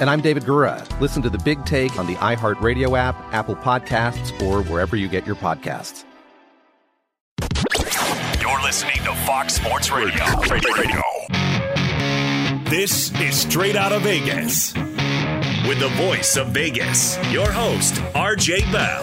And I'm David Gura. Listen to the big take on the iHeartRadio app, Apple Podcasts, or wherever you get your podcasts. You're listening to Fox Sports Radio. Radio. This is Straight Out of Vegas. With the voice of Vegas, your host, RJ Bell.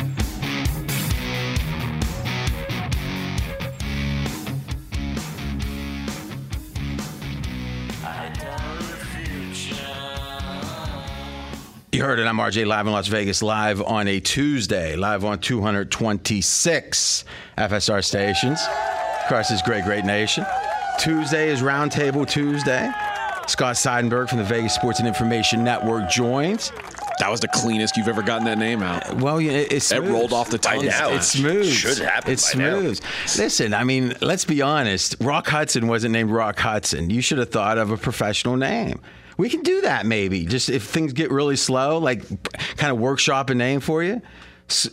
You heard it. I'm RJ live in Las Vegas, live on a Tuesday, live on 226 FSR stations across this great, great nation. Tuesday is Roundtable Tuesday. Scott Seidenberg from the Vegas Sports and Information Network joins. That was the cleanest you've ever gotten that name out. Uh, well, yeah, it's it rolled off the tongue. It's, it's smooth. Should happen It's by now. smooth. Listen, I mean, let's be honest. Rock Hudson wasn't named Rock Hudson. You should have thought of a professional name. We can do that maybe. Just if things get really slow, like kind of workshop a name for you,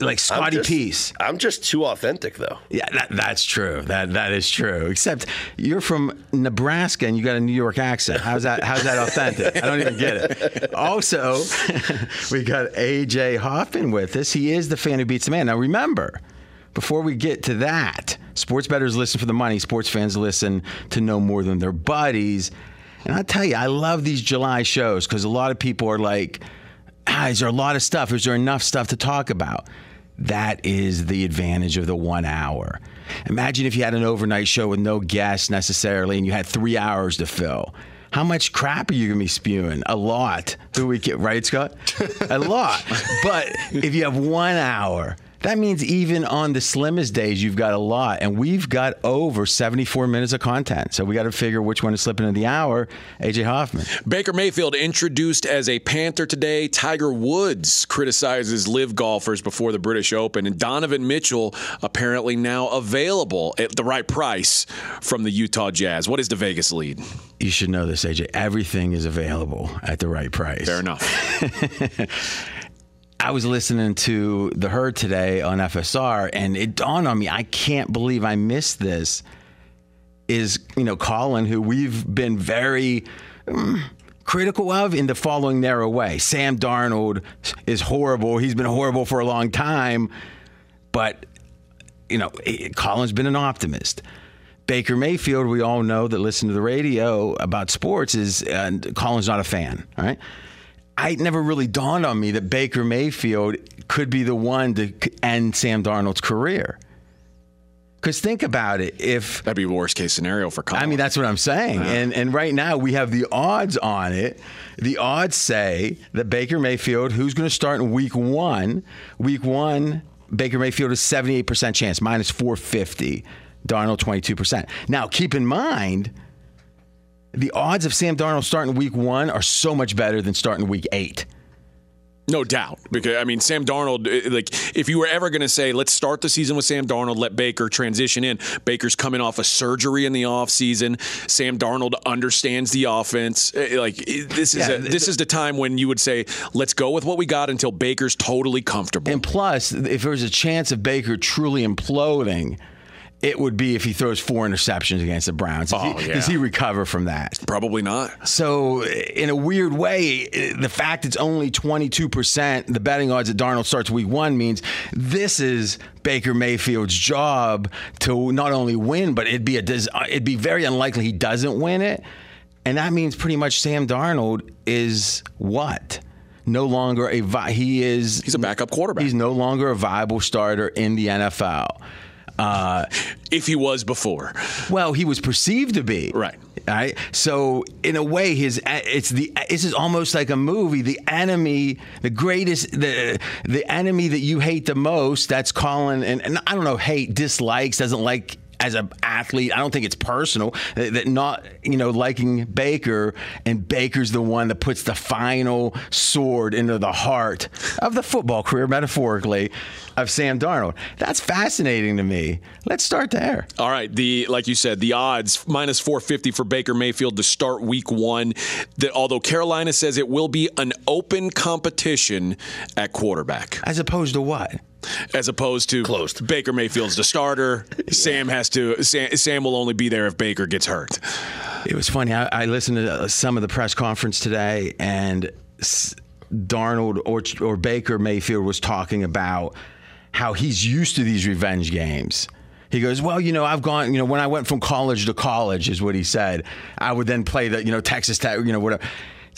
like I'm Scotty just- Peace. I'm just too authentic, though. Yeah, that, that's true. That that is true. Except you're from Nebraska and you got a New York accent. How's that? How's that authentic? I don't even get it. Also, we got AJ Hoffman with us. He is the fan who beats the man. Now remember, before we get to that, sports bettors listen for the money. Sports fans listen to know more than their buddies. And I tell you, I love these July shows because a lot of people are like, ah, is there a lot of stuff? Is there enough stuff to talk about? That is the advantage of the one hour. Imagine if you had an overnight show with no guests necessarily and you had three hours to fill. How much crap are you gonna be spewing? A lot. Who we get right, Scott? A lot. But if you have one hour, that means even on the slimmest days, you've got a lot. And we've got over 74 minutes of content. So we got to figure which one to slip into the hour. AJ Hoffman. Baker Mayfield introduced as a Panther today. Tiger Woods criticizes LIV golfers before the British Open. And Donovan Mitchell apparently now available at the right price from the Utah Jazz. What is the Vegas lead? You should know this, AJ. Everything is available at the right price. Fair enough. I was listening to The Herd today on FSR, and it dawned on me, I can't believe I missed this. Is, you know, Colin, who we've been very mm, critical of in the following narrow way. Sam Darnold is horrible. He's been horrible for a long time. but you know, Colin's been an optimist. Baker Mayfield, we all know that listen to the radio about sports is uh, Colin's not a fan, right? I never really dawned on me that Baker Mayfield could be the one to end Sam Darnold's career. Because think about it, if That'd be worst case scenario for Colin. I mean, that's what I'm saying. And and right now we have the odds on it. The odds say that Baker Mayfield, who's going to start in week one, week one, Baker Mayfield is 78% chance, minus 450. Darnold 22%. Now, keep in mind, the odds of Sam Darnold starting week one are so much better than starting week eight. No doubt, because I mean, Sam Darnold. eh, Like, if you were ever going to say, "Let's start the season with Sam Darnold," let Baker transition in. Baker's coming off a surgery in the offseason. Sam Darnold understands the offense. Eh, Like, eh, this is Yeah, a, this is the time when you would say, "Let's go with what we got until Baker's totally comfortable." And plus, if there's a chance of Baker truly imploding, it would be if he throws four interceptions against the Browns. Does, Oh, he, yeah. does he recover from that? Probably not. So, in a weird way, the fact it's only 22%, the betting odds that Darnold starts week one means this is Baker Mayfield's job to not only win, but it'd be, a, it'd be very unlikely he doesn't win it. And that means pretty much Sam Darnold is what? No longer a vi- he is He's a backup quarterback. He's no longer a viable starter in the NFL. Uh, if he was before, well, he was perceived to be. Right. Right. So in a way, his it's the this is almost like a movie. The enemy, the greatest, the the enemy that you hate the most. That's Colin, and, and I don't know, hate, dislikes, doesn't like as an athlete. I don't think it's personal that that not you know liking Baker and Baker's the one that puts the final sword into the heart of the football career, metaphorically, of Sam Darnold. That's fascinating to me. Let's start there. All right, the like you said, the odds minus 450 for Baker Mayfield to start week 1. That although Carolina says it will be an open competition at quarterback As opposed to what? As opposed to Closed. Baker Mayfield's the starter. Sam has to Sam, Sam will only be there if Baker gets hurt. It was funny. I, I listened to some of the press conference today, and Darnold or, or Baker Mayfield was talking about how he's used to these revenge games. He goes, well, you know, I've gone, you know, when I went from college to college, is what he said. I would then play the, you know, Texas Tech, you know, whatever.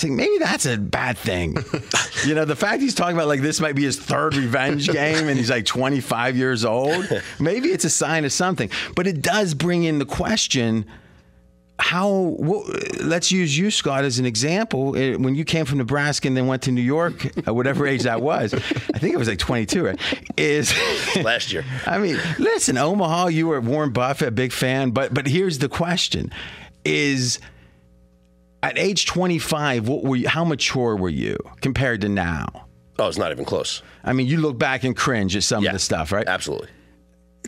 Maybe that's a bad thing. you know, the fact he's talking about like this might be his third revenge game and he's like 25 years old. Maybe it's a sign of something. But it does bring in the question how wh- let's use you scott as an example Eh, when you came from nebraska and then went to new york at whatever age that was i think it was like 22 right is Last year. i mean listen omaha you were warren buffett a big fan but but here's the question is at age 25 what were you, how mature were you compared to now Oh, it's not even close. i mean you look back and cringe at some Yeah. of the stuff right Absolutely.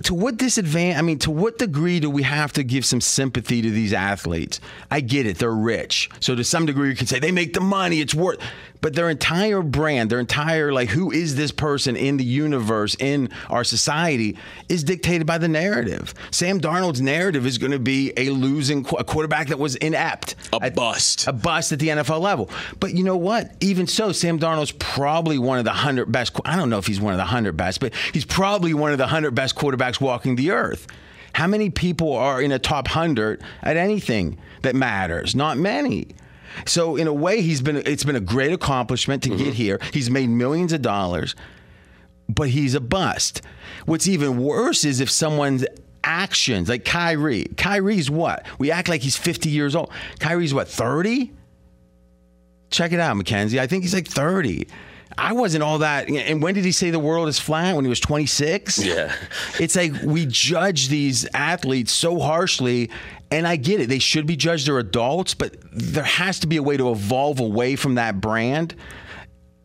to what disadvantage? I mean, to what degree do we have to give some sympathy to these athletes? I get it; they're rich, so to some degree, you can say they make the money; it's worth. But their entire brand, their entire like, who is this person in the universe, in our society, is dictated by the narrative. Sam Darnold's narrative is going to be a losing qu- a quarterback that was inept, A At- bust. a bust at the NFL level. But you know what? Even so, Sam Darnold's probably one of the 100 best. I don't know if he's one of the 100 best, but he's probably one of the 100 best quarterbacks walking the earth. How many people are in a top 100 at anything that matters? Not many. So in a way he's been it's been a great accomplishment to get mm-hmm. here. He's made millions of dollars but he's a bust. What's even worse is if someone's actions, like Kyrie. Kyrie's what? We act like he's 50 years old. Kyrie's what, 30? Check it out, Mackenzie. I think he's like 30. I wasn't all that. And when did he say the world is flat? When he was 26? Yeah. It's like we judge these athletes so harshly. And I get it. They should be judged. They're adults, but there has to be a way to evolve away from that brand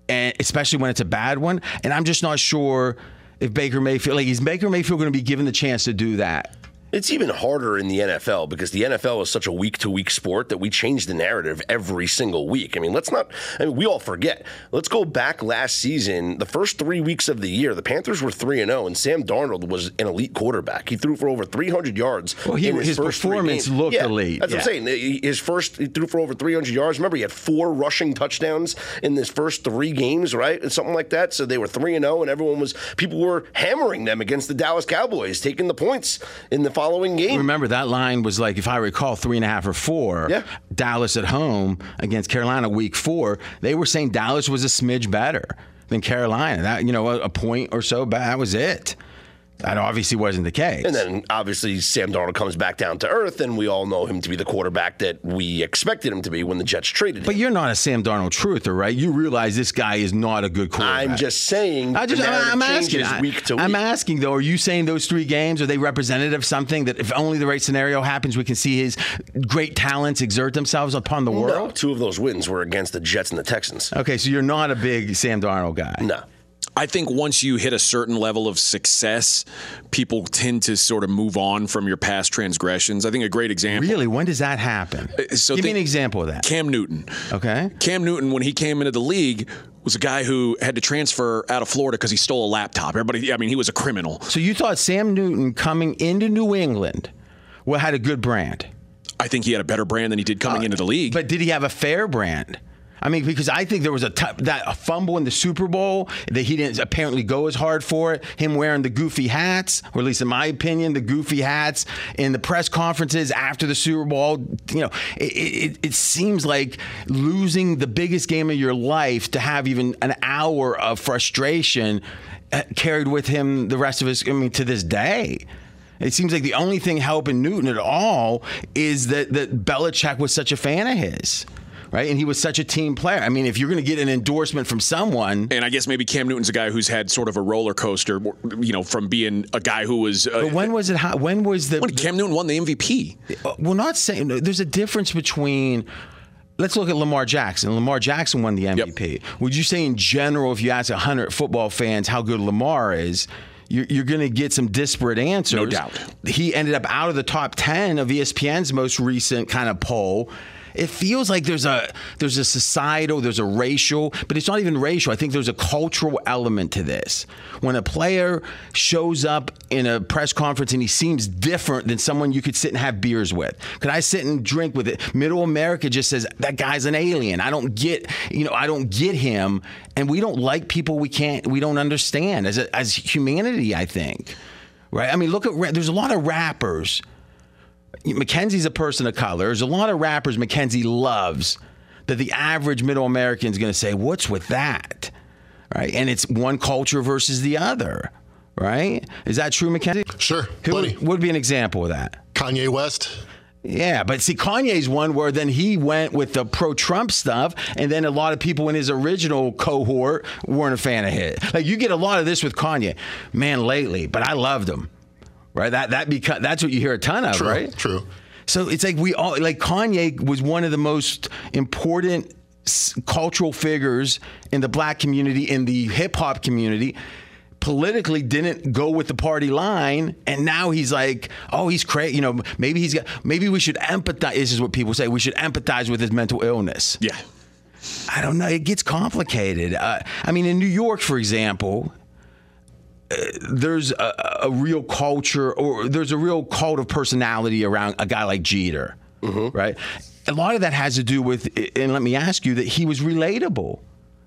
and especially when it's a bad one. And I'm just not sure if Baker Mayfield, like, is Baker Mayfield going to be given the chance to do that? It's even harder in the NFL because the NFL is such a week to week sport that we change the narrative every single week. I mean, let's not, I mean, we all forget. Let's go back last season, the first three weeks of the year, the Panthers were 3 and 0, and Sam Darnold was an elite quarterback. He threw for over 300 yards. Well, he- his, his performance looked Yeah, elite, That's what. I'm saying. His first, he threw for over 300 yards. Remember, he had four rushing touchdowns in his first three games, right? And something like that. So they were 3 and 0, and everyone was, people were hammering them against the Dallas Cowboys, taking the points in the following game. Remember that line was like, if I recall, three and a half or four. Yeah. Dallas at home against Carolina, week four. They were saying Dallas was a smidge better than Carolina. That you know, a, a point or so. But that was it. That obviously wasn't the case. And then obviously Sam Darnold comes back down to earth, and we all know him to be the quarterback that we expected him to be when the Jets traded him. but you're not a Sam Darnold truther, right? You realize this guy is not a good quarterback. I'm just saying. I just, I'm asking. I- week to week. I'm asking though. Are you saying those three games are they representative of something that if only the right scenario happens, we can see his great talents exert themselves upon the no, world? two of those wins were against the Jets and the Texans. Okay, so you're not a big Sam Darnold guy. No. I think once you hit a certain level of success, people tend to sort of move on from your past transgressions. I think a great example. Really? When does that happen? Uh, so Give me an example of that. Cam Newton. Okay. Cam Newton, when he came into the league, was a guy who had to transfer out of Florida because he stole a laptop. Everybody, I mean, he was a criminal. So you thought Sam Newton coming into New England well had a good brand, I think he had a better brand than he did coming into the league. but did he have a fair brand? I mean, because I think there was a t- that a fumble in the Super Bowl that he didn't apparently go as hard for it. Him wearing the goofy hats, or at least in my opinion, the goofy hats in the press conferences after the Super Bowl. You know, it, it, it seems like losing the biggest game of your life to have even an hour of frustration uh, carried with him the rest of his. I mean, to this day. It seems like the only thing helping Newton at all is that that Belichick was such a fan of his, right? And he was such a team player. I mean, if you're going to get an endorsement from someone, and I guess maybe Cam Newton's a guy who's had sort of a roller coaster, you know, from being a guy who was. Uh, but when was it? When was the? when Cam Newton won the MVP. Uh, We're not saying there's a difference between. Let's look at Lamar Jackson. Lamar Jackson won the MVP. Would you say, in general, if you ask 100 football fans how good Lamar is, you're, you're going to get some disparate answers? No doubt. He ended up out of the top 10 of ESPN's most recent kind of poll. It feels like there's a there's a societal, there's a racial, but it's not even racial. I think there's a cultural element to this. When a player shows up in a press conference and he seems different than someone you could sit and have beers with. Could I sit and drink with it? Middle America just says that guy's an alien. I don't get, you know, I don't get him, and we don't like people we can't, we don't understand as a, as humanity. I think, right? I mean, look at there's a lot of rappers. Mackenzie's a person of color. There's a lot of rappers Mackenzie loves that the average middle American is going to say, "What's with that?" Right? And it's one culture versus the other. Right? Is that true, Mackenzie? Sure, Who would, would be an example of that? Kanye West. Yeah, but see, Kanye's one where then he went with the pro-Trump stuff, and then a lot of people in his original cohort weren't a fan of his. Like you get a lot of this with Kanye, man, lately. But I loved him, right? That that because that's what you hear a ton of, True, right? true. So it's like we all like Kanye was one of the most important cultural figures in the black community, in the hip hop community. Politically, didn't go with the party line, and now he's like, oh, he's crazy. You know, maybe he's got. Maybe we should empathize. This is what people say. We should empathize with his mental illness. Yeah. I don't know. It gets complicated. Uh, I mean, in New York, for example, there's a, a real culture or there's a real cult of personality around a guy like Jeter, right? A lot of that has to do with, and let me ask you, that he was relatable.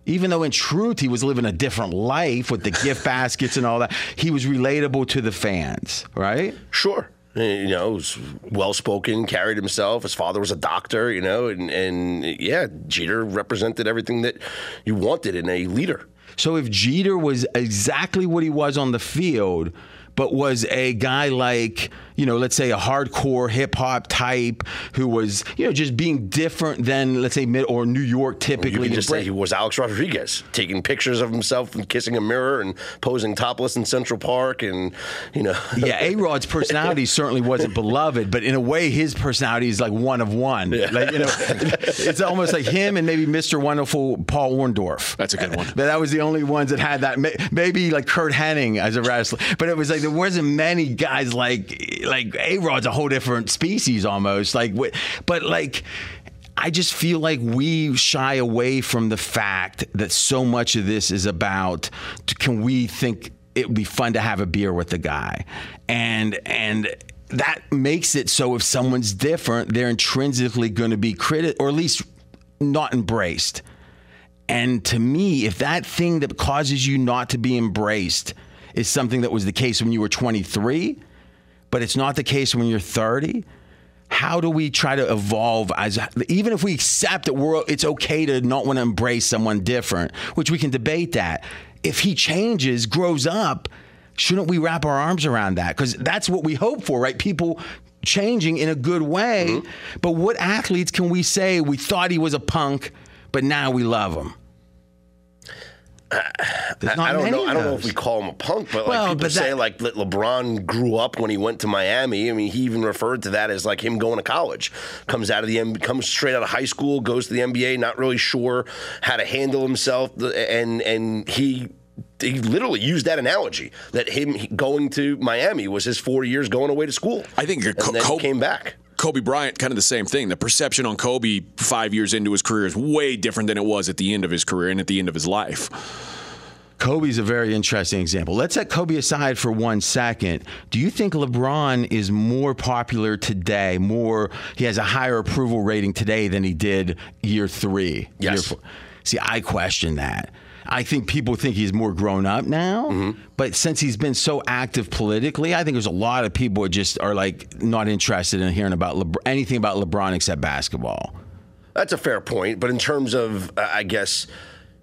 Even though in truth he was living a different life with the gift baskets and all that, he was relatable to the fans, right? Sure. Uh, You know, was well spoken, carried himself. His father was a doctor, you know, and, and yeah, Jeter represented everything that you wanted in a leader. So if Jeter was exactly what he was on the field, but was a guy like, you know, let's say a hardcore hip hop type who was, you know, just being different than, let's say, mid or New York typically. You typically. could just say he was Alex Rodriguez, taking pictures of himself and kissing a mirror and posing topless in Central Park, and you know. yeah, A Rod's personality certainly wasn't beloved, but in a way, his personality is like one of one. Like, you know, it's almost like him and maybe Mr. Wonderful Paul Orndorff. That's a good one. But that was the only ones that had that. Maybe like Curt Hennig as a wrestler, but it was like like there wasn't many guys like like A Rod's a whole different species almost. Like, but like. I just feel like we shy away from the fact that so much of this is about can we think it would be fun to have a beer with the guy, and and that makes it so if someone's different, they're intrinsically going to be critic or at least not embraced. And to me, if that thing that causes you not to be embraced is something that was the case when you were 23, but it's not the case when you're 30, how do we try to evolve as even if we accept that we're it's okay to not want to embrace someone different, which we can debate that. If he changes, grows up, shouldn't we wrap our arms around that? Because that's what we hope for, right? People changing in a good way. Mm-hmm. But what athletes can we say we thought he was a punk, but now we love him? I, I, don't know. I don't know if we call him a punk, but well, like people but say, that, like that LeBron grew up when he went to Miami. I mean, he even referred to that as like him going to college. Comes out of the M comes straight out of high school, goes to the NBA, not really sure how to handle himself, and and he he literally used that analogy that him going to Miami was his four years going away to school. I think and then Co- came back. Kobe Bryant, kind of the same thing. The perception on Kobe five years into his career is way different than it was at the end of his career and at the end of his life. Kobe's a very interesting example. Let's set Kobe aside for one second. Do you think LeBron is more popular today? More, he has a higher approval rating today than he did year three. Yes. Year See, I question that. I think people think he's more grown up now, mm-hmm. but since he's been so active politically, I think there's a lot of people just are like not interested in hearing about anything about LeBron except basketball. That's a fair point, but in terms of, uh, I guess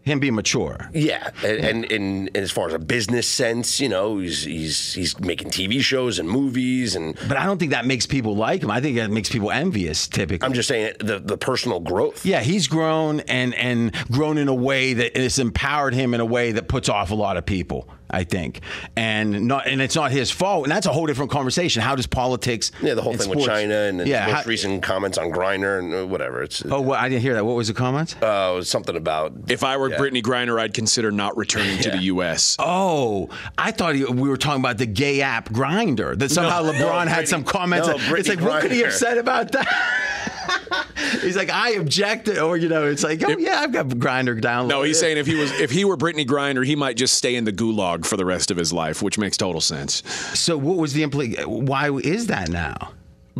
him being mature. Yeah, and, and, and, as far as a business sense, you know, he's he's he's making TV shows and movies, and but I don't think that makes people like him. I think that makes people envious. Typically, I'm just saying the the personal growth. Yeah, he's grown and and grown in a way that has empowered him in a way that puts off a lot of people. I think, and not and it's not his fault, and that's a whole different conversation. How does politics? Yeah, the whole thing sports, with China and the yeah, most how, recent comments on Griner and uh, whatever. It's oh, well, I didn't hear that. What was the comment? Uh, it was something about if I were yeah. Brittney Griner, I'd consider not returning yeah. to the U.S. Oh, I thought we were talking about the gay app Grindr That somehow no, LeBron no, had some comments. No, it's like, Griner. what could he have said about that? He's like, I objected, or you know, it's like, oh if, yeah, I've got Grinder down. No, he's saying if he was if he were Brittney Grinder, he might just stay in the gulag for the rest of his life, which makes total sense. So, what was the implication? Why is that now?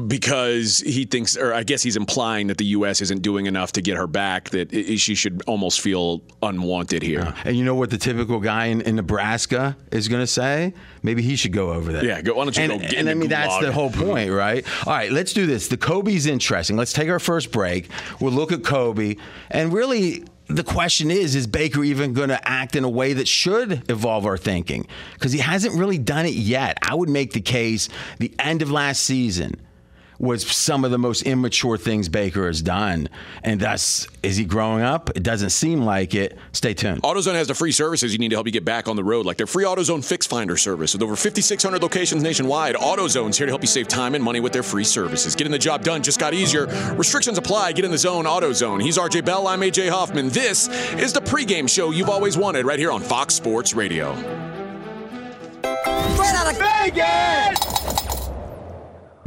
Because he thinks, or I guess he's implying that the U.S. isn't doing enough to get her back, that she should almost feel unwanted here. Uh, and you know what the typical guy in, in Nebraska is going to say? Maybe he should go over there. Yeah, go, why don't you and, go get And I mean, that's the whole point, right? All right, let's do this. The Kobe's interesting. Let's take our first break. We'll look at Kobe. And really, the question is is Baker even going to act in a way that should evolve our thinking? Because he hasn't really done it yet. I would make the case the end of last season was some of the most immature things Baker has done. And thus, is he growing up? It doesn't seem like it. Stay tuned. AutoZone has the free services you need to help you get back on the road, like their free AutoZone Fix Finder service. With over 5,600 locations nationwide, AutoZone's here to help you save time and money with their free services. Getting the job done just got easier. Restrictions apply. Get in the zone, AutoZone. He's RJ Bell. I'm AJ Hoffman. This is the pregame show you've always wanted right here on Fox Sports Radio. Straight out of Vegas!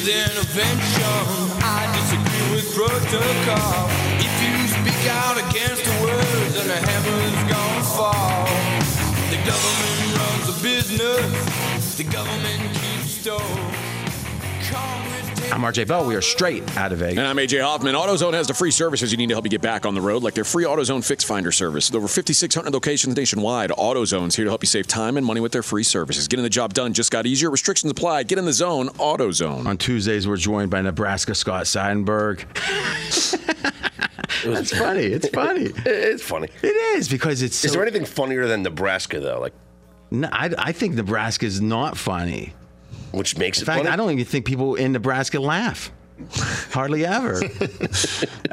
With intervention. I disagree with protocol. If you speak out against the word, then the heavens gonna fall. The government runs a business. The government keeps stores. I'm RJ Bell. We are straight out of Vegas. And I'm AJ Hoffman. AutoZone has the free services you need to help you get back on the road, like their free AutoZone Fix Finder service. With over 5,600 locations nationwide, AutoZone's here to help you save time and money with their free services. Getting the job done just got easier. Restrictions apply. Get in the zone. AutoZone. On Tuesdays, we're joined by Nebraska Scott Seidenberg. That's funny. It's funny. It's funny. It is because it's. Is so- there anything funnier than Nebraska though? Like, No, I, I think Nebraska is not funny. Which makes In it fact, funny? I don't even think people in Nebraska laugh. Hardly ever.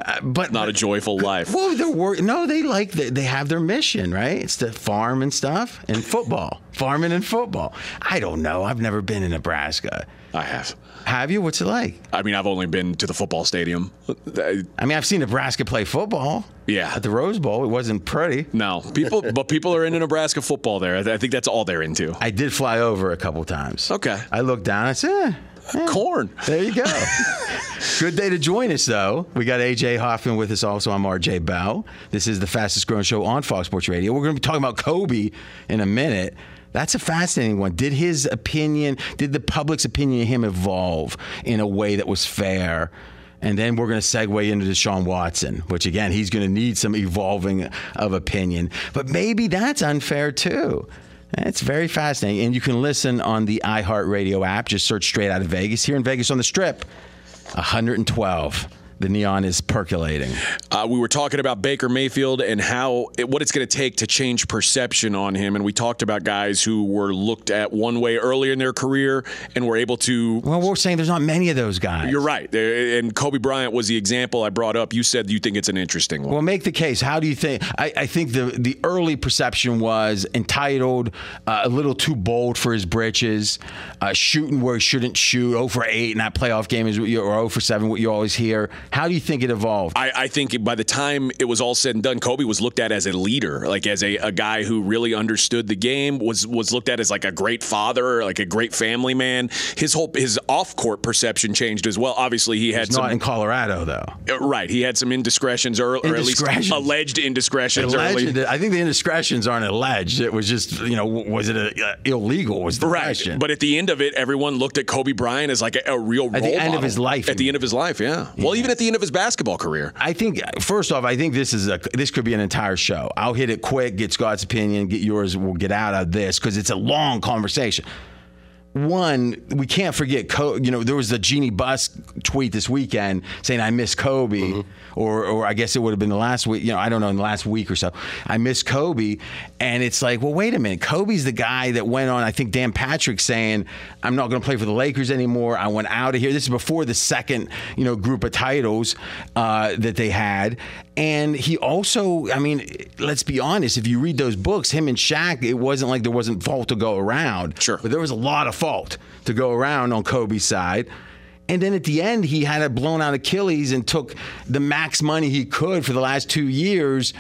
Uh, but Not a joyful life. well, they're wor- no, they like the, they have their mission, right? It's to farm and stuff and football, farming and football. I don't know. I've never been in Nebraska. I have. Have you? What's it like? I mean, I've only been to the football stadium. I- I mean, I've seen Nebraska play football. Yeah. At the Rose Bowl, it wasn't pretty. No, people, but people are into Nebraska football there. I think that's all they're into. I did fly over a couple times. Okay. I looked down. I said, eh, Corn. There you go. Good day to join us, though. We got AJ Hoffman with us also. I'm RJ Bell. This is the fastest growing show on Fox Sports Radio. We're going to be talking about Kobe in a minute. That's a fascinating one. Did his opinion, did the public's opinion of him evolve in a way that was fair? And then we're going to segue into Deshaun Watson, which again, he's going to need some evolving of opinion. But maybe that's unfair too. It's very fascinating. And you can listen on the iHeartRadio app. Just search straight out of Vegas. Here in Vegas on the Strip, 112. The neon is percolating. Uh, we were talking about Baker Mayfield and how what it's going to take to change perception on him, and we talked about guys who were looked at one way earlier in their career and were able to. Well, we're saying there's not many of those guys. You're right, and Kobe Bryant was the example I brought up. You said you think it's an interesting one. Well, make the case. How do you think? I, I think the the early perception was entitled, uh, a little too bold for his britches, uh, shooting where he shouldn't shoot. 0 for 8 in that playoff game is what you or 0 for 7, what you always hear. How do you think it evolved? I, I think by the time it was all said and done, Kobe was looked at as a leader, like as a, a guy who really understood the game. was was looked at as like a great father, like a great family man. His whole his off court perception changed as well. Obviously, he had He's some not in Colorado though. Uh, Right, he had some indiscretions, or, or at least Indiscretions? alleged indiscretions. early. Alleged, I think the indiscretions aren't alleged. It was just, you know, was it a, uh, illegal? Was the Right, question? but at the end of it, everyone looked at Kobe Bryant as like a, a real At the end of his life, At the mean. end of his life, yeah. Well, even at the end of his basketball career. I think first off, I think this is a this could be an entire show. I'll hit it quick, get Scott's opinion, get yours. We'll get out of this because it's a long conversation. One, we can't forget. Co- you know, there was a Jeanie Buss tweet this weekend saying, "I miss Kobe," or, or I guess it would have been the last week. You know, I don't know, in the last week or so, I miss Kobe, and it's like, well, wait a minute. Kobe's the guy that went on. I think Dan Patrick saying, "I'm not going to play for the Lakers anymore. I went out of here." This is before the second, you know, group of titles uh, that they had, and he also, I mean, let's be honest. If you read those books, him and Shaq, it wasn't like there wasn't fault to go around. Sure. but there was a lot of fault to go around on Kobe's side. And then at the end, he had a blown out Achilles and took the max money he could for the last two years.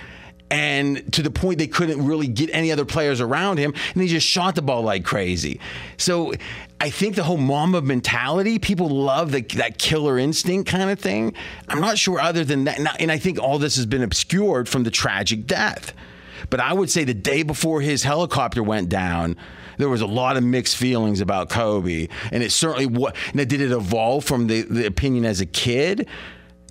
And to the point they couldn't really get any other players around him. And he just shot the ball like crazy. So I think the whole Mamba mentality, people love the, that killer instinct kind of thing. I'm not sure other than that. And I think all this has been obscured from the tragic death. But I would say the day before his helicopter went down, there was a lot of mixed feelings about Kobe, and it certainly what. Now, did it evolve from the, the opinion as a kid?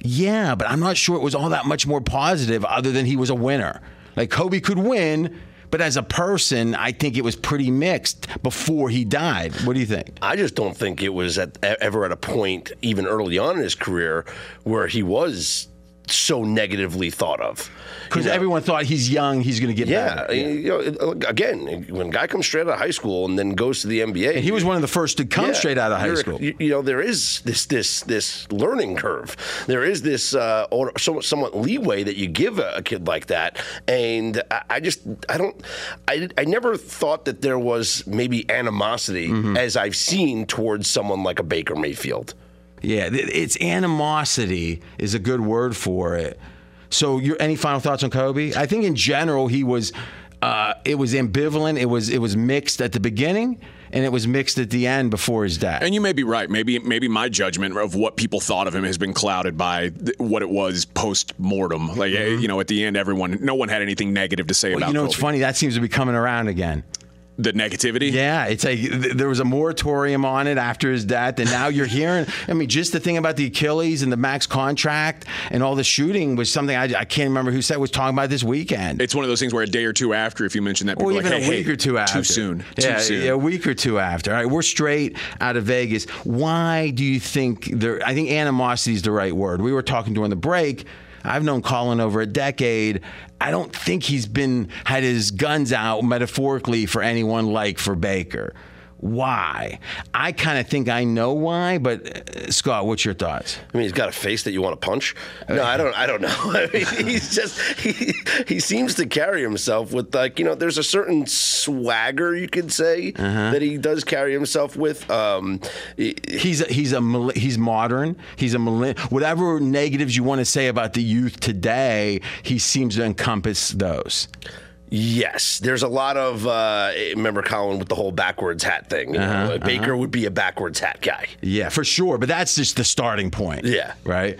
Yeah, but I'm not sure it was all that much more positive, other than he was a winner. Like Kobe could win, but as a person, I think it was pretty mixed before he died. What do you think? I just don't think it was at, ever at a point, even early on in his career, where he was so negatively thought of. Because You know? everyone thought he's young, he's going to get Yeah, better. you know, again, when a guy comes straight out of high school and then goes to the NBA, And he was one of the first to come Yeah, straight out of high school. You, know, there is this this this learning curve. There is this uh, or somewhat, somewhat leeway that you give a, a kid like that, and I, I just I don't I, I never thought that there was maybe animosity Mm-hmm. as I've seen towards someone like a Baker Mayfield. Yeah, it's animosity is a good word for it. So, your any final thoughts on Kobe? I think in general he was. Uh, it was ambivalent. It was it was mixed at the beginning, and it was mixed at the end before his death. And you may be right. Maybe maybe my judgment of what people thought of him has been clouded by th- what it was post mortem. Like eh, you know, at the end, everyone, no one had anything negative to say Well, about. you know, Kobe. it's funny that seems to be coming around again. The negativity. Yeah, it's like th- there was a moratorium on it after his death, and now you're hearing. I mean, just the thing about the Achilles and the max contract and all the shooting was something I, I can't remember who said was talking about this weekend. It's one of those things where a day or two after, if you mention that, people Or even like, a hey, week hey, or two after. Too soon. Yeah, too soon. yeah, a week or two after. All right, we're straight out of Vegas. Why do you think there? I think animosity is the right word. We were talking during the break. I've known Colin over a decade. I don't think he's been had his guns out metaphorically for anyone like for Baker. Why? I kind of think I know why, but uh, Scott, what's your thoughts? I mean, he's got a face that you want to punch. No, I don't. I don't know. I mean, he's just he, he seems to carry himself with like you know. There's a certain swagger you could say Uh-huh. that he does carry himself with. Um, he's a, he's a he's modern. He's a whatever negatives you want to say about the youth today, he seems to encompass those. Yes, there's a lot of. Uh, remember Colin with the whole backwards hat thing. You Uh-huh, know, Baker uh-huh. would be a backwards hat guy. Yeah, for sure. But that's just the starting point. Yeah. Right.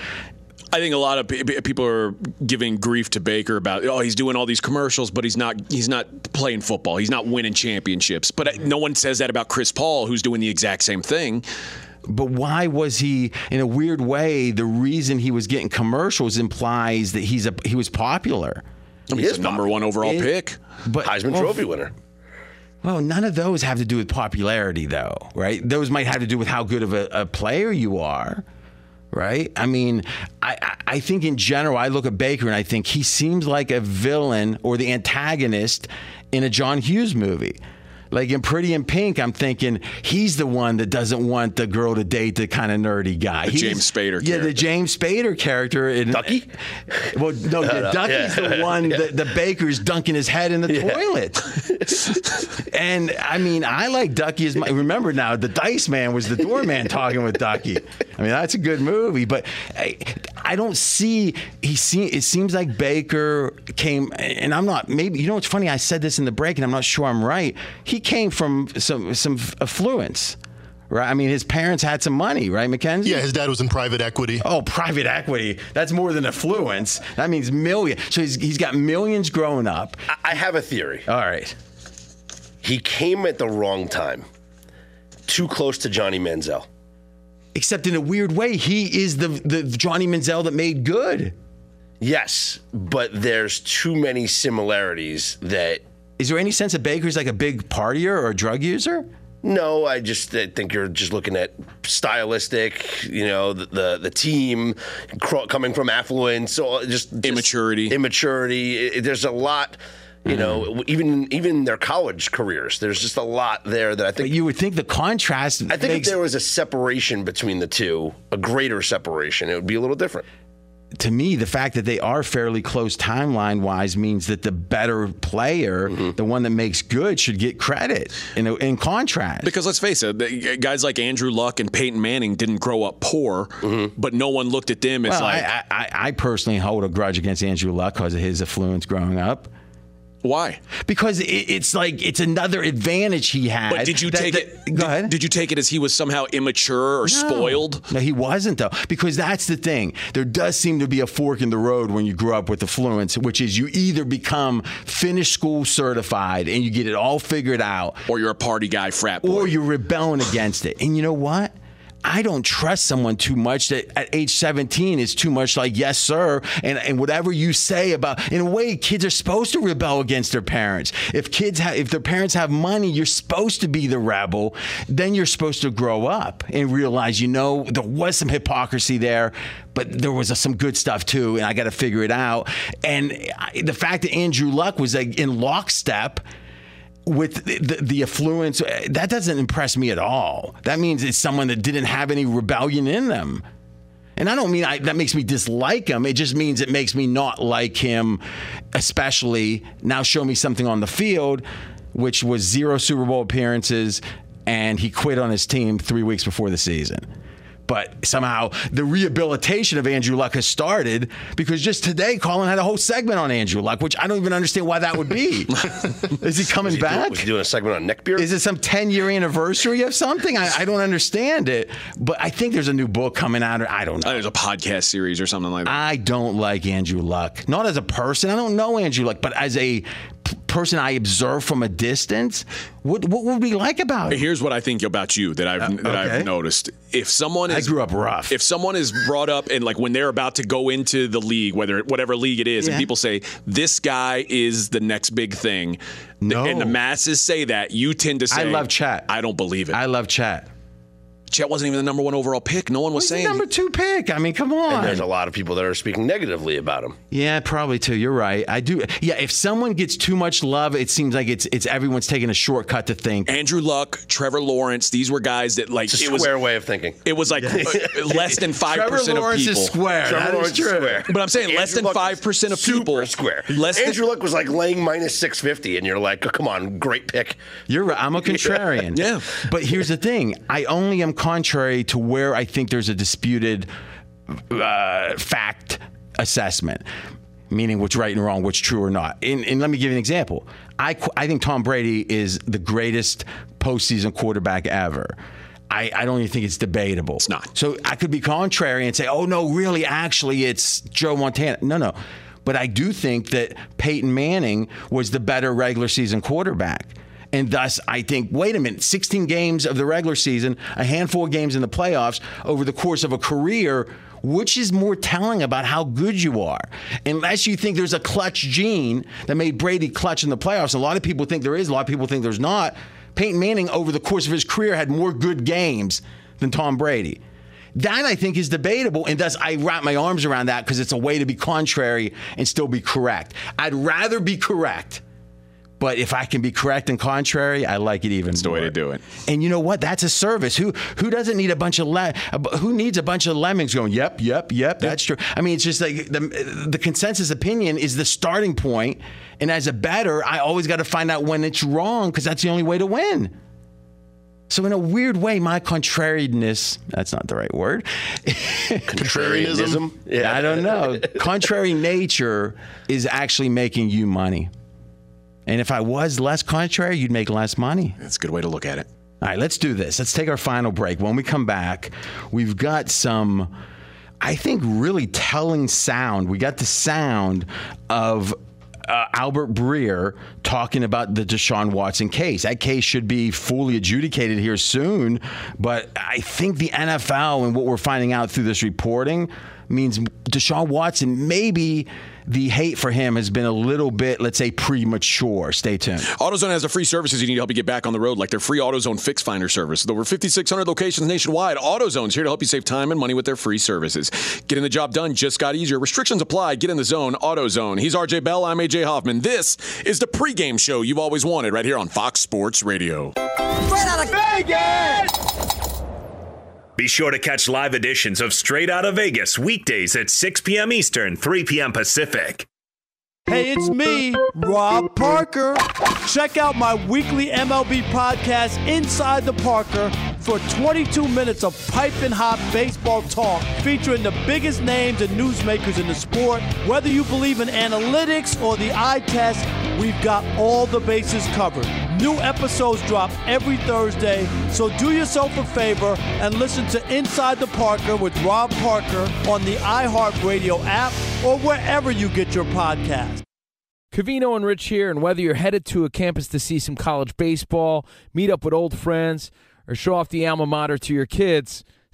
I think a lot of pe- pe- people are giving grief to Baker about oh he's doing all these commercials but he's not he's not playing football he's not winning championships but uh, no one says that about Chris Paul who's doing the exact same thing. But why was he, in a weird way, the reason he was getting commercials implies that he's a he was popular. I mean, he's a number one overall It- pick. But Heisman well, Trophy winner. Well, none of those have to do with popularity, though, right? Those might have to do with how good of a, a player you are, right? I mean, I- I think in general, I look at Baker and I think he seems like a villain or the antagonist in a John Hughes movie. Like in Pretty in Pink, I'm thinking he's the one that doesn't want the girl to date the kind of nerdy guy. The He's- James Spader Yeah, the character. James Spader character. In, Ducky? Well, no, the Ducky's yeah. the one that the baker's dunking his head in the toilet. And I mean, I like Ducky as my. Remember now, the Dice Man was the doorman talking with Ducky. I mean, that's a good movie, but I, I don't see. He see. It seems like Baker came, and I'm not. Maybe you know what's funny? I said this in the break, and I'm not sure I'm right. He came from some some affluence. Right, I mean, his parents had some money, right, Mackenzie? Yeah, his dad was in private equity. Oh, private equity. That's more than affluence. That means million. So he's, he's got millions growing up. I- I have a theory. All right. He came at the wrong time. Too close to Johnny Manziel. Except in a weird way, he is the, the Johnny Manziel that made good. Yes, but there's too many similarities that. Is there any sense that Baker's like a big partier or a drug user? No, I just I think you're just looking at stylistic, you know, the the, the team cr- coming from affluence, so just, just Immaturity. Immaturity. It- there's a lot, you know, even even their college careers. There's just a lot there that I But think. you would think the contrast I think if there was a separation between the two, a greater separation, it would be a little different. to me, the fact that they are fairly close timeline wise means that the better player, Mm-hmm. the one that makes good, should get credit in, in contrast. Because let's face it, guys like Andrew Luck and Peyton Manning didn't grow up poor, Mm-hmm. but no one looked at them as Well, like, I, I, I personally hold a grudge against Andrew Luck because of his affluence growing up. Why? Because it, it's like it's another advantage he had. But did you that- take that- it? Go did, ahead. Did you take it as he was somehow immature or spoiled? No, he wasn't though. Because that's the thing. There does seem to be a fork in the road when you grow up with affluence, which is you either become finished school certified and you get it all figured out, Or you're a party guy, frat boy? or you're rebelling against it. And you know what? I don't trust someone too much that at age 17 is too much like, yes, sir. And, and whatever you say about, in a way, kids are supposed to rebel against their parents. If kids have, if their parents have money, you're supposed to be the rebel. Then you're supposed to grow up and realize, you know, there was some hypocrisy there, but there was some good stuff too. And I got to figure it out. And I- the fact that Andrew Luck was like in lockstep, with the, the, affluence, uh, that doesn't impress me at all. That means it's someone that didn't have any rebellion in them. And I don't mean I, that makes me dislike him. It just means it makes me not like him, especially now show me something on the field, which was zero Super Bowl appearances, and he quit on his team three weeks before the season. But somehow the rehabilitation of Andrew Luck has started because just today Colin had a whole segment on Andrew Luck, which I don't even understand why that would be. Is he coming Was he, back? doing, was he doing a segment on neckbeard? Is it some 10 year anniversary of something? I, I don't understand it. But I think there's a new book coming out. or I don't know. Uh, There's a podcast series or something like that. I don't like Andrew Luck. Not as a person. I don't know Andrew Luck, but as a p- person I observe from a distance, what, what would we like about it? Here's what I think about you that I've that Uh, okay. I've noticed. If someone I is, grew up rough. If someone is brought up and like when they're about to go into the league, whether whatever league it is, Yeah. and people say this guy is the next big thing, No. and the masses say that, you tend to say, I love chat. I don't believe it. I love Chet. Chet wasn't even the number one overall pick. No one was He's the saying. number two pick. I mean, come on. and there's a lot of people that are speaking negatively about him. Yeah, probably too. You're right. I do. Yeah, if someone gets too much love, it seems like it's it's everyone's taking a shortcut to think. Andrew Luck, Trevor Lawrence, these were guys that like It's a it was square way of thinking. it was like uh, less than five percent of Lawrence people. is square. Trevor That is Lawrence is true. square. But I'm saying less than five percent of super people square. Less than, Andrew Luck was like laying minus six fifty, and you're like, oh, come on, great pick. You're right. I'm a contrarian. Yeah. But here's the thing I only am contrary to where I think there's a disputed uh, fact assessment, meaning what's right and wrong, what's true or not. And, and let me give you an example. I, I think Tom Brady is the greatest postseason quarterback ever. I, I don't even think it's debatable. It's not. So I could be contrary and say, oh, no, really, actually, it's Joe Montana. No, no. But I do think that Peyton Manning was the better regular season quarterback. And thus, I think, wait a minute, 16 games of the regular season, a handful of games in the playoffs over the course of a career, which is more telling about how good you are? Unless you think there's a clutch gene that made Brady clutch in the playoffs. A lot of people think there is, a lot of people think there's not. Peyton Manning, over the course of his career, had more good games than Tom Brady. That I think is debatable, and thus I wrap my arms around that because it's a way to be contrary and still be correct. I'd rather be correct But if I can be correct and contrary, I like it even That's the way to do it. And you know what? That's a service. Who who doesn't need a bunch of le- who needs a bunch of lemmings going? Yep, yep, yep. That's true. I mean, it's just like the the consensus opinion is the starting point, and as a better, I always got to find out when it's wrong because that's the only way to win. So in a weird way, my contrariness, that's not the right word. Contrarianism? Yeah. I don't know. Contrary nature is actually making you money. And if I was less contrary, you'd make less money. That's a good way to look at it. All right, let's do this. Let's take our final break. When we come back, we've got some, I think, really telling sound. We got the sound of uh, Albert Breer talking about the Deshaun Watson case. That case should be fully adjudicated here soon, but I think the NFL and what we're finding out through this reporting means Deshaun Watson maybe the hate for him has been a little bit, let's say, premature. Stay tuned. AutoZone has the free services you need to help you get back on the road, like their free AutoZone Fix Finder service. With over 5,600 locations nationwide, AutoZone's here to help you save time and money with their free services. Getting the job done just got easier. Restrictions apply. Get in the zone. AutoZone. He's RJ Bell. I'm AJ Hoffman. This is the pregame show you've always wanted right here on Fox Sports Radio. Straight out of Vegas! Be sure to catch live editions of Straight Out of Vegas weekdays at 6 p.m. Eastern, 3 p.m. Pacific. Hey, it's me, Rob Parker. Check out my weekly MLB podcast, Inside the Parker, for 22 minutes of piping hot baseball talk featuring the biggest names and newsmakers in the sport. Whether you believe in analytics or the eye test, we've got all the bases covered. New episodes drop every Thursday, so do yourself a favor and listen to Inside the Parker with Rob Parker on the iHeartRadio app or wherever you get your podcast. Covino and Rich here, and whether you're headed to a campus to see some college baseball, meet up with old friends, or show off the alma mater to your kids,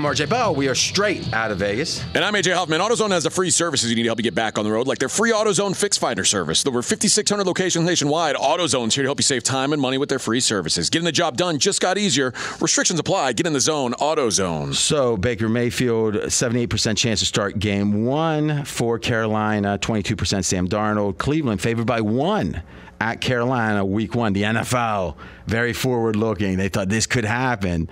I'm RJ Bell. We are straight out of Vegas. And I'm AJ Hoffman. AutoZone has the free services you need to help you get back on the road, like their free AutoZone Fix Finder service. Over 5,600 locations nationwide, AutoZone's here to help you save time and money with their free services. Getting the job done just got easier. Restrictions apply. Get in the zone. AutoZone. So Baker Mayfield, 78% chance to start game one for Carolina, 22% Sam Darnold. Cleveland favored by one at Carolina, week one. The NFL, very forward looking. They thought this could happen.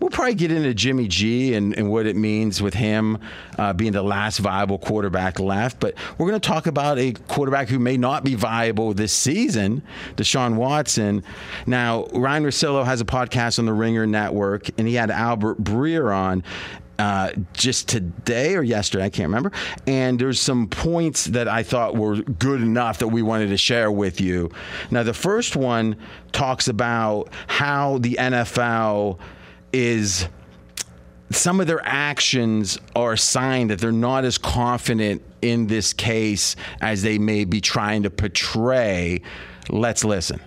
We'll probably get into Jimmy G and, and what it means with him uh, being the last viable quarterback left. But we're going to talk about a quarterback who may not be viable this season, Deshaun Watson. Now, Ryan Russillo has a podcast on the Ringer Network, and he had Albert Breer on. Uh, just today or yesterday, I can't remember. And there's some points that I thought were good enough that we wanted to share with you. Now, the first one talks about how the NFL is some of their actions are a sign that they're not as confident in this case as they may be trying to portray. Let's listen.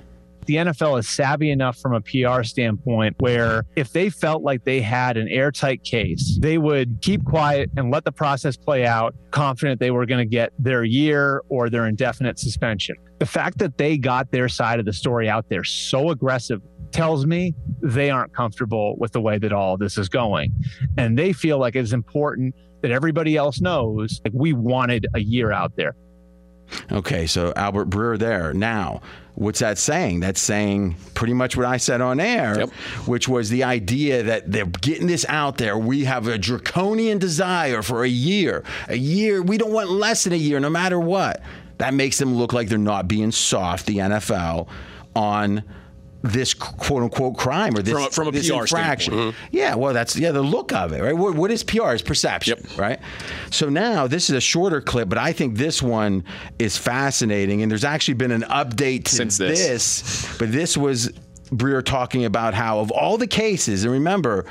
The NFL is savvy enough from a PR standpoint where if they felt like they had an airtight case, they would keep quiet and let the process play out, confident they were going to get their year or their indefinite suspension. The fact that they got their side of the story out there so aggressive tells me they aren't comfortable with the way that all this is going. And they feel like it's important that everybody else knows like we wanted a year out there. Okay, so Albert Breer there. Now, what's that saying? That's saying pretty much what I said on air, yep. which was the idea that they're getting this out there. We have a draconian desire for a year. A year, we don't want less than a year, no matter what. That makes them look like they're not being soft, the NFL, on this quote unquote crime or this from a, from a this PR infraction. Mm-hmm. Yeah, well, that's yeah the look of it, right? what, what is PR? Is perception, yep. right? So now this is a shorter clip, but I think this one is fascinating, and there's actually been an update to Since this. this, but this was Breer talking about how of all the cases, and remember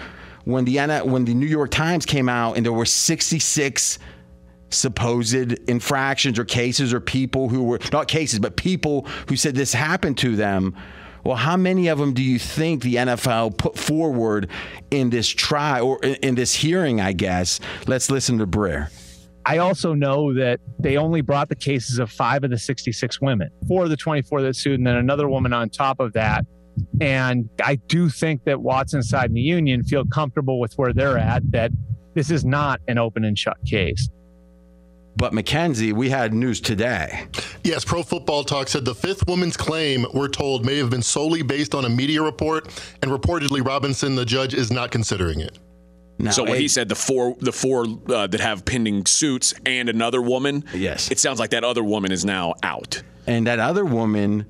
when the when the New York Times came out and there were 66 supposed infractions or cases or people who were not cases but people who said this happened to them well, how many of them do you think the NFL put forward in this trial or in this hearing? I guess. Let's listen to Breer. I also know that they only brought the cases of five of the 66 women, four of the 24 that sued, and then another woman on top of that. And I do think that Watson's side and the union feel comfortable with where they're at, that this is not an open and shut case. But Mackenzie, we had news today. Yes, Pro Football Talk said the fifth woman's claim, we're told, may have been solely based on a media report, and reportedly Robinson, the judge, is not considering it. Now, so when hey- he said the four, the four uh, that have pending suits and another woman, yes, it sounds like that other woman is now out. And that other woman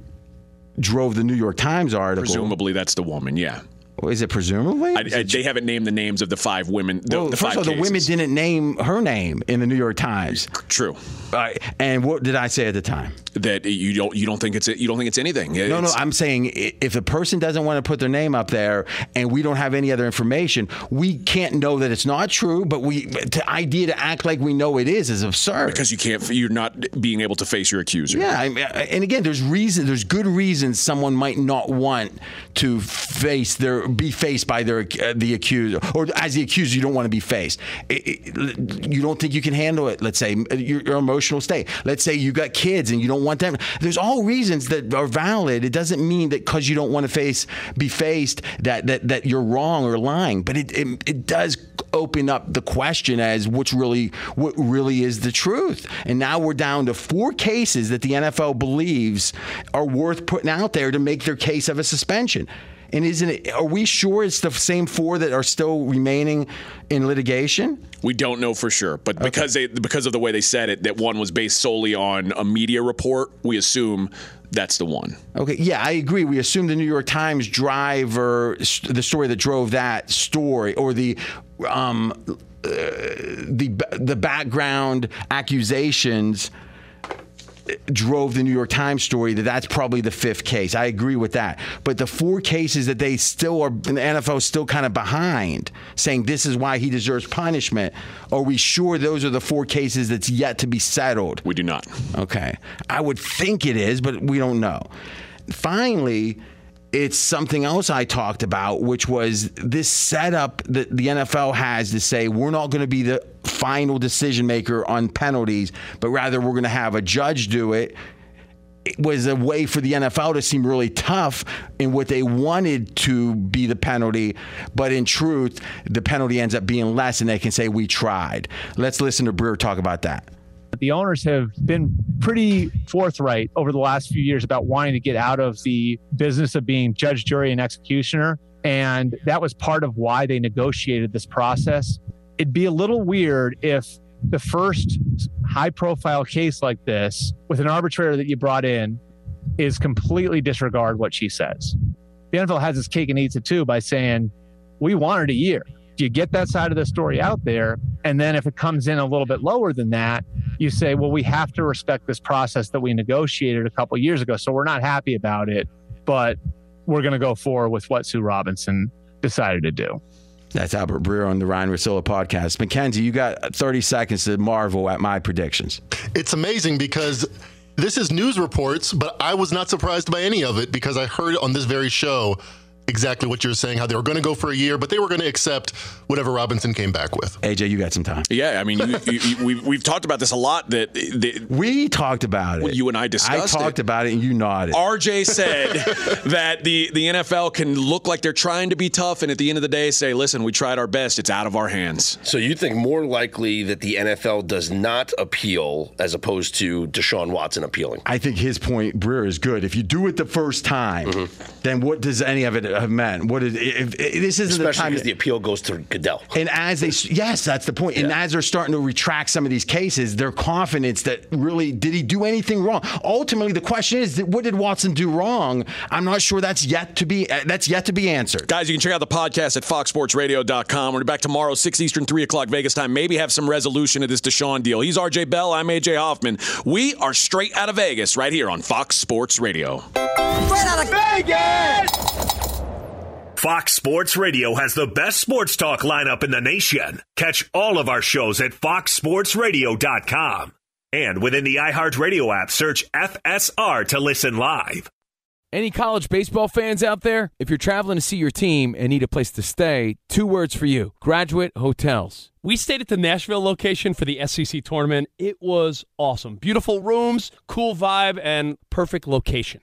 drove the New York Times article. Presumably, that's the woman. Yeah. Is it presumably? I, I, they haven't named the names of the five women. The, well, the first five of all, the women didn't name her name in the New York Times. True. Uh, and what did I say at the time? That you don't you don't think it's you don't think it's anything. No, no, It's- I'm saying if a person doesn't want to put their name up there and we don't have any other information, we can't know that it's not true. But we the idea to act like we know it is is absurd. because you can't. You're not being able to face your accuser. Yeah, I and again, there's reason, there's good reasons someone might not want to face their, be faced by their uh, the accuser, or as the accuser, you don't want to be faced. It- it- you don't think you can handle it. Let's say your, your emotional state. Let's say you got kids and you don't want them. There's all reasons that are valid. It doesn't mean that because you don't want to face, be faced, that that that you're wrong or lying. But it it, it does open up the question as what's really what really is the truth. And now we're down to four cases that the NFL believes are worth putting out there to make their case of a suspension. And isn't it? Are we sure it's the same four that are still remaining in litigation? We don't know for sure, but because they because of the way they said it, that one was based solely on a media report, we assume that's the one. Okay, yeah, I agree. We assume the New York Times driver, the story that drove that story, or the um, uh, the the background accusations drove the New York Times story that that's probably the fifth case. I agree with that. But the four cases that they still are, the NFL is still kind of behind, saying this is why he deserves punishment. Are we sure those are the four cases that's yet to be settled? We do not. Okay. I would think it is, but we don't know. Finally, it's something else I talked about, which was this setup that the NFL has to say we're not going to be the final decision maker on penalties, but rather we're going to have a judge do it. It was a way for the NFL to seem really tough in what they wanted to be the penalty, but in truth, the penalty ends up being less, and they can say we tried. Let's listen to Breer talk about that. The owners have been pretty forthright over the last few years about wanting to get out of the business of being judge, jury, and executioner. And that was part of why they negotiated this process. It'd be a little weird if the first high profile case like this with an arbitrator that you brought in is completely disregard what she says. The NFL has its cake and eats it too by saying, we wanted a year. You get that side of the story out there. And then if it comes in a little bit lower than that, you say, well, we have to respect this process that we negotiated a couple years ago. So we're not happy about it, but we're going to go forward with what Sue Robinson decided to do. That's Albert Breer on the Ryan Russillo podcast. Mackenzie, you got 30 seconds to marvel at my predictions. It's amazing because this is news reports, but I was not surprised by any of it because I heard on this very show exactly what you're saying, how they were going to go for a year, but they were going to accept whatever Robinson came back with. AJ, you got some time. Yeah, I mean, you, you, you, we've, we've talked about this a lot. That, that we talked about it. Well, you and I discussed. I talked it. about it, and you nodded. RJ said that the the NFL can look like they're trying to be tough, and at the end of the day, say, "Listen, we tried our best. It's out of our hands." So you think more likely that the NFL does not appeal as opposed to Deshaun Watson appealing? I think his point, Breer, is good. If you do it the first time, mm-hmm. then what does any of it have meant? What is if, if, this isn't Especially the time because the appeal goes to Goodell. And as they, yes, that's the point. And as they're starting to retract some of these cases, their confidence that really did he do anything wrong? Ultimately, the question is, what did Watson do wrong? I'm not sure that's yet to be uh, that's yet to be answered. Guys, you can check out the podcast at foxsportsradio.com. We're back tomorrow, 6 Eastern, 3 o'clock Vegas time. Maybe have some resolution of this Deshaun deal. He's RJ Bell. I'm AJ Hoffman. We are straight out of Vegas right here on Fox Sports Radio. Straight out of Vegas! Fox Sports Radio has the best sports talk lineup in the nation. Catch all of our shows at foxsportsradio.com. And within the iHeartRadio app, search FSR to listen live. Any college baseball fans out there? If you're traveling to see your team and need a place to stay, two words for you graduate hotels. We stayed at the Nashville location for the SEC tournament. It was awesome. Beautiful rooms, cool vibe, and perfect location.